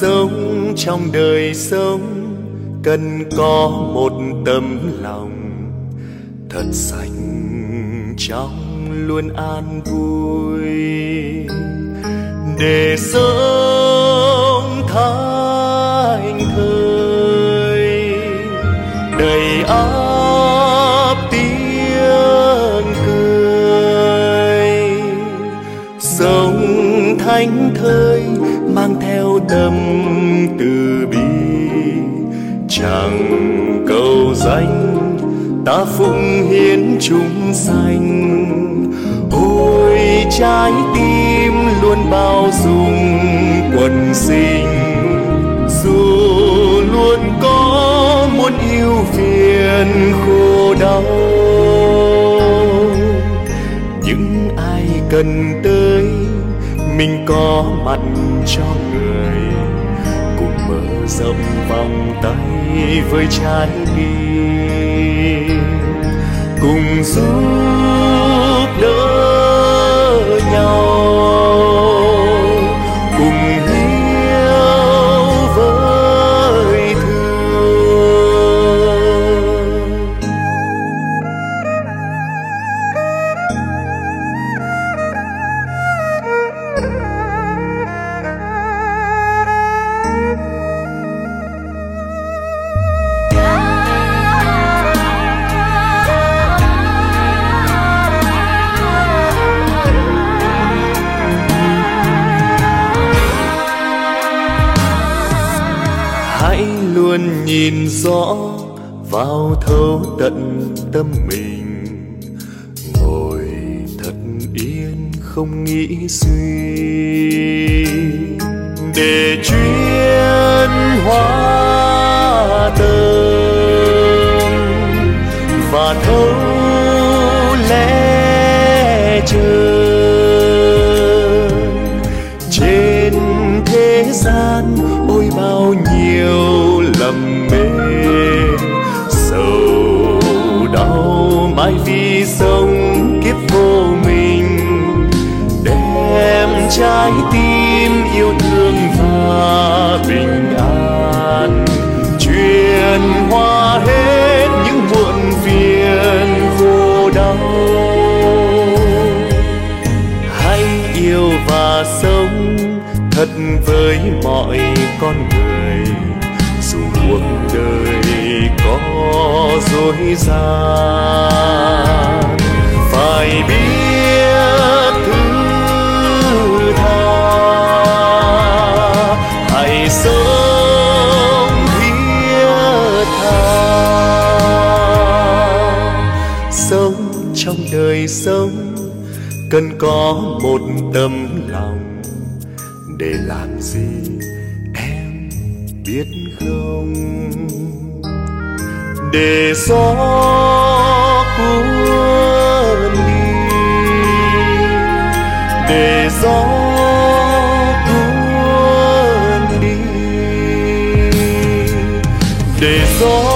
sống trong đời sống, cần có một tấm lòng thật sạch trong luôn an vui. Để sống thanh thơi đầy áp tiếng cười. Sống thanh thơi phụng hiến chúng sanh. Ôi, trái tim luôn bao dung quần sinh. Dù luôn có muốn yêu phiền khổ đau, những ai cần tới, mình có mặt cho người. Cùng mở rộng vòng tay với trái tim. Cùng giúp nhìn rõ vào thấu tận tâm mình. Ngồi thật yên, không nghĩ suy. Để chuyên hóa tâm và thấu lẽ chân trên thế gian ôi bao nhiêu lầm mê. Sầu đau mãi vì sống kiếp vô mình đem trái tim yêu thương và bình an, truyền hòa hết những muộn phiền khổ đau. Hãy yêu và sống thật với mọi con người. Dối gian. Phải biết thứ tha. Hãy sống thiết tha. Sống trong đời sống, cần có một tấm lòng. Để làm gì em biết không? để gió cuốn đi. Để gió cuốn đi. Để gió